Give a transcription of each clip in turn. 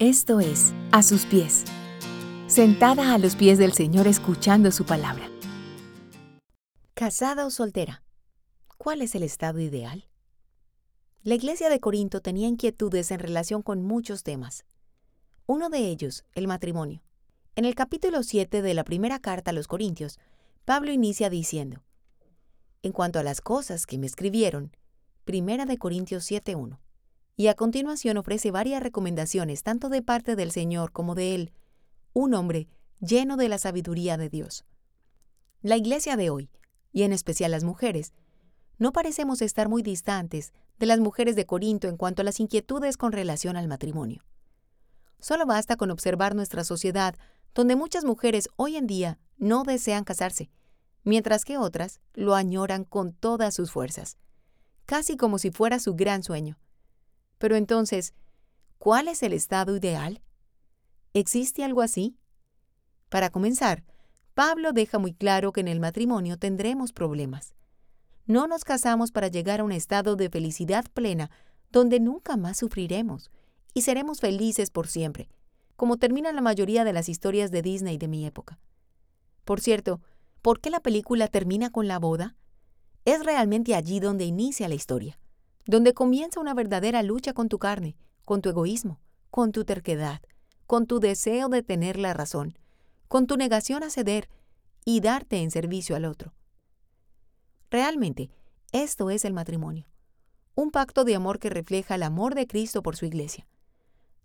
Esto es A sus pies, sentada a los pies del Señor escuchando su palabra. ¿Casada o soltera? ¿Cuál es el estado ideal? La iglesia de Corinto tenía inquietudes en relación con muchos temas. Uno de ellos, el matrimonio. En el capítulo 7 de la primera carta a los Corintios, Pablo inicia diciendo, En cuanto a las cosas que me escribieron, Primera de Corintios 7.1 y a continuación ofrece varias recomendaciones tanto de parte del Señor como de Él, un hombre lleno de la sabiduría de Dios. La iglesia de hoy, y en especial las mujeres, no parecemos estar muy distantes de las mujeres de Corinto en cuanto a las inquietudes con relación al matrimonio. Solo basta con observar nuestra sociedad, donde muchas mujeres hoy en día no desean casarse, mientras que otras lo añoran con todas sus fuerzas, casi como si fuera su gran sueño. Pero entonces, ¿cuál es el estado ideal? ¿Existe algo así? Para comenzar, Pablo deja muy claro que en el matrimonio tendremos problemas. No nos casamos para llegar a un estado de felicidad plena donde nunca más sufriremos y seremos felices por siempre, como terminan la mayoría de las historias de Disney de mi época. Por cierto, ¿por qué la película termina con la boda? Es realmente allí donde inicia la historia donde comienza una verdadera lucha con tu carne, con tu egoísmo, con tu terquedad, con tu deseo de tener la razón, con tu negación a ceder y darte en servicio al otro. Realmente, esto es el matrimonio, un pacto de amor que refleja el amor de Cristo por su iglesia,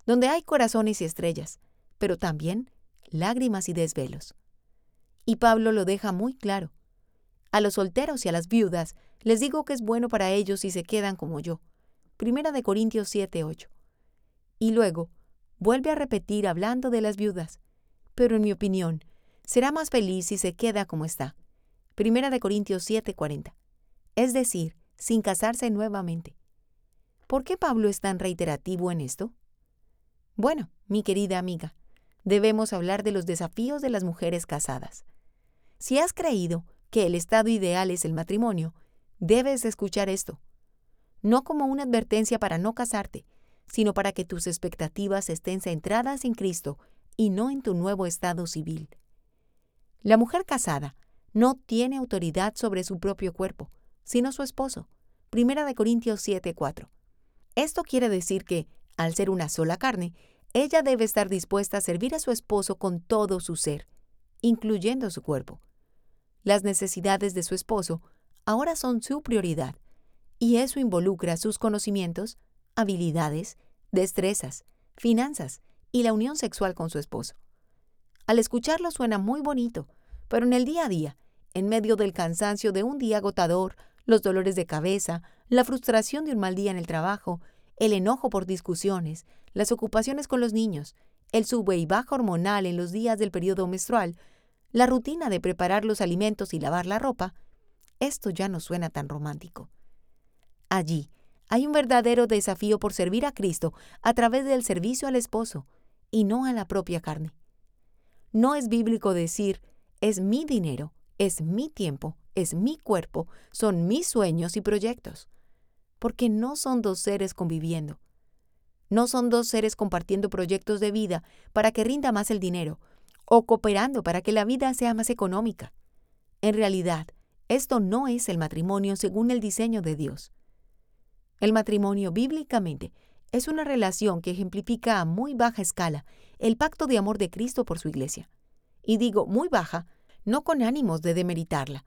donde hay corazones y estrellas, pero también lágrimas y desvelos. Y Pablo lo deja muy claro. A los solteros y a las viudas les digo que es bueno para ellos si se quedan como yo. Primera de Corintios 7, 8. Y luego, vuelve a repetir hablando de las viudas. Pero en mi opinión, será más feliz si se queda como está. Primera de Corintios 7, 40. Es decir, sin casarse nuevamente. ¿Por qué Pablo es tan reiterativo en esto? Bueno, mi querida amiga, debemos hablar de los desafíos de las mujeres casadas. Si has creído que el estado ideal es el matrimonio, Debes escuchar esto, no como una advertencia para no casarte, sino para que tus expectativas estén centradas en Cristo y no en tu nuevo estado civil. La mujer casada no tiene autoridad sobre su propio cuerpo, sino su esposo. Primera de Corintios 7:4. Esto quiere decir que, al ser una sola carne, ella debe estar dispuesta a servir a su esposo con todo su ser, incluyendo su cuerpo. Las necesidades de su esposo ahora son su prioridad, y eso involucra sus conocimientos, habilidades, destrezas, finanzas y la unión sexual con su esposo. Al escucharlo suena muy bonito, pero en el día a día, en medio del cansancio de un día agotador, los dolores de cabeza, la frustración de un mal día en el trabajo, el enojo por discusiones, las ocupaciones con los niños, el sube y baja hormonal en los días del periodo menstrual, la rutina de preparar los alimentos y lavar la ropa, esto ya no suena tan romántico. Allí hay un verdadero desafío por servir a Cristo a través del servicio al esposo y no a la propia carne. No es bíblico decir, es mi dinero, es mi tiempo, es mi cuerpo, son mis sueños y proyectos, porque no son dos seres conviviendo. No son dos seres compartiendo proyectos de vida para que rinda más el dinero o cooperando para que la vida sea más económica. En realidad, esto no es el matrimonio según el diseño de Dios. El matrimonio bíblicamente es una relación que ejemplifica a muy baja escala el pacto de amor de Cristo por su iglesia. Y digo muy baja, no con ánimos de demeritarla,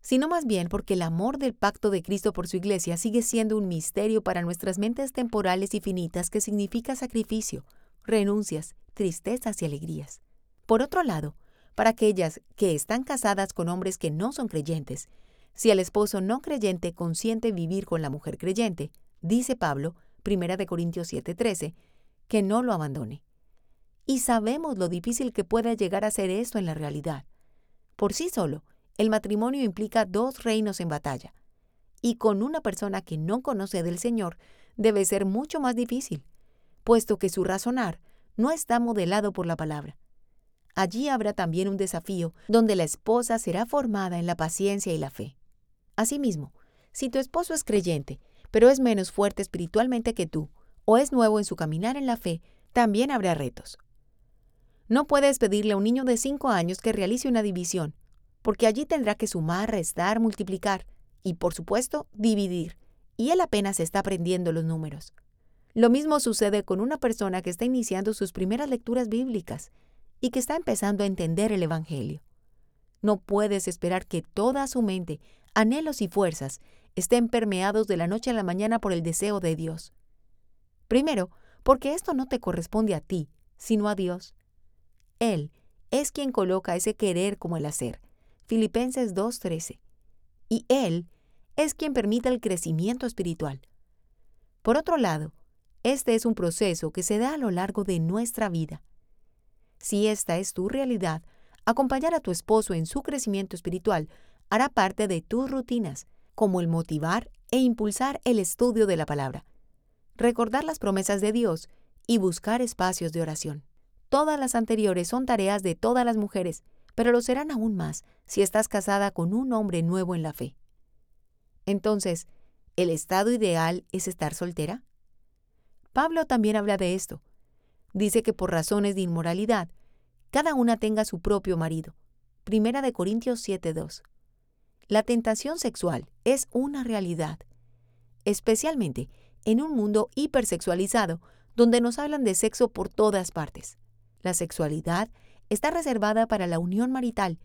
sino más bien porque el amor del pacto de Cristo por su iglesia sigue siendo un misterio para nuestras mentes temporales y finitas que significa sacrificio, renuncias, tristezas y alegrías. Por otro lado, para aquellas que están casadas con hombres que no son creyentes. Si el esposo no creyente consiente vivir con la mujer creyente, dice Pablo, 1 Corintios 7:13, que no lo abandone. Y sabemos lo difícil que puede llegar a ser esto en la realidad. Por sí solo, el matrimonio implica dos reinos en batalla, y con una persona que no conoce del Señor debe ser mucho más difícil, puesto que su razonar no está modelado por la palabra. Allí habrá también un desafío donde la esposa será formada en la paciencia y la fe. Asimismo, si tu esposo es creyente, pero es menos fuerte espiritualmente que tú, o es nuevo en su caminar en la fe, También habrá retos. No puedes pedirle a un niño de 5 años que realice una división, porque allí tendrá que sumar, restar, multiplicar y, por supuesto, dividir, y él apenas está aprendiendo los números. Lo mismo sucede con una persona que está iniciando sus primeras lecturas bíblicas y que está empezando a entender el Evangelio. No puedes esperar que toda su mente, anhelos y fuerzas estén permeados de la noche a la mañana por el deseo de Dios. Primero, porque esto no te corresponde a ti, sino a Dios. Él es quien coloca ese querer como el hacer. Filipenses 2.13. Y Él es quien permite el crecimiento espiritual. Por otro lado, este es un proceso que se da a lo largo de nuestra vida. Si esta es tu realidad, acompañar a tu esposo en su crecimiento espiritual hará parte de tus rutinas, como el motivar e impulsar el estudio de la palabra, recordar las promesas de Dios y buscar espacios de oración. Todas las anteriores son tareas de todas las mujeres, pero lo serán aún más si estás casada con un hombre nuevo en la fe. Entonces, ¿el estado ideal es estar soltera? Pablo también habla de esto. Dice que por razones de inmoralidad, cada una tenga su propio marido. Primera de Corintios 7:2. La tentación sexual es una realidad, especialmente en un mundo hipersexualizado donde nos hablan de sexo por todas partes. La sexualidad está reservada para la unión marital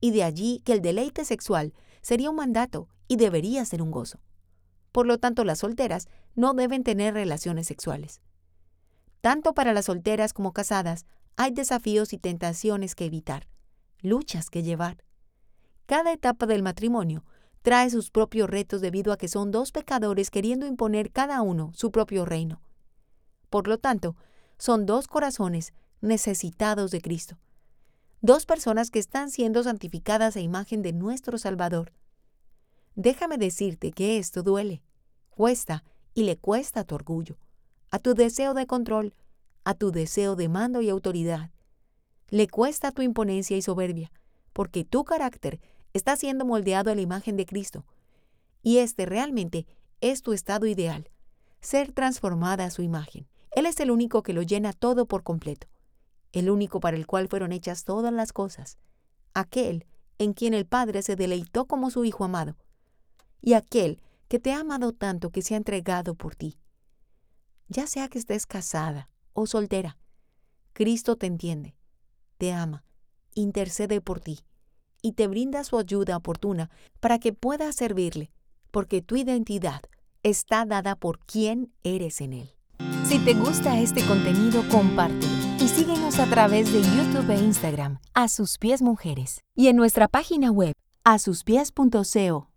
y de allí que el deleite sexual sería un mandato y debería ser un gozo. Por lo tanto, las solteras no deben tener relaciones sexuales. Tanto para las solteras como casadas hay desafíos y tentaciones que evitar, luchas que llevar. Cada etapa del matrimonio trae sus propios retos debido a que son dos pecadores queriendo imponer cada uno su propio reino. Por lo tanto, son dos corazones necesitados de Cristo. Dos personas que están siendo santificadas a imagen de nuestro Salvador. Déjame decirte que esto duele, cuesta y le cuesta tu orgullo, a tu deseo de control, a tu deseo de mando y autoridad. Le cuesta tu imponencia y soberbia, porque tu carácter está siendo moldeado a la imagen de Cristo. Y este realmente es tu estado ideal, ser transformada a su imagen. Él es el único que lo llena todo por completo, el único para el cual fueron hechas todas las cosas, aquel en quien el Padre se deleitó como su Hijo amado, y aquel que te ha amado tanto que se ha entregado por ti. Ya sea que estés casada o soltera, Cristo te entiende, te ama, intercede por ti y te brinda su ayuda oportuna para que puedas servirle, porque tu identidad está dada por quien eres en Él. Si te gusta este contenido, compártelo y síguenos a través de YouTube e Instagram, a sus pies mujeres, y en nuestra página web, a asuspies.co.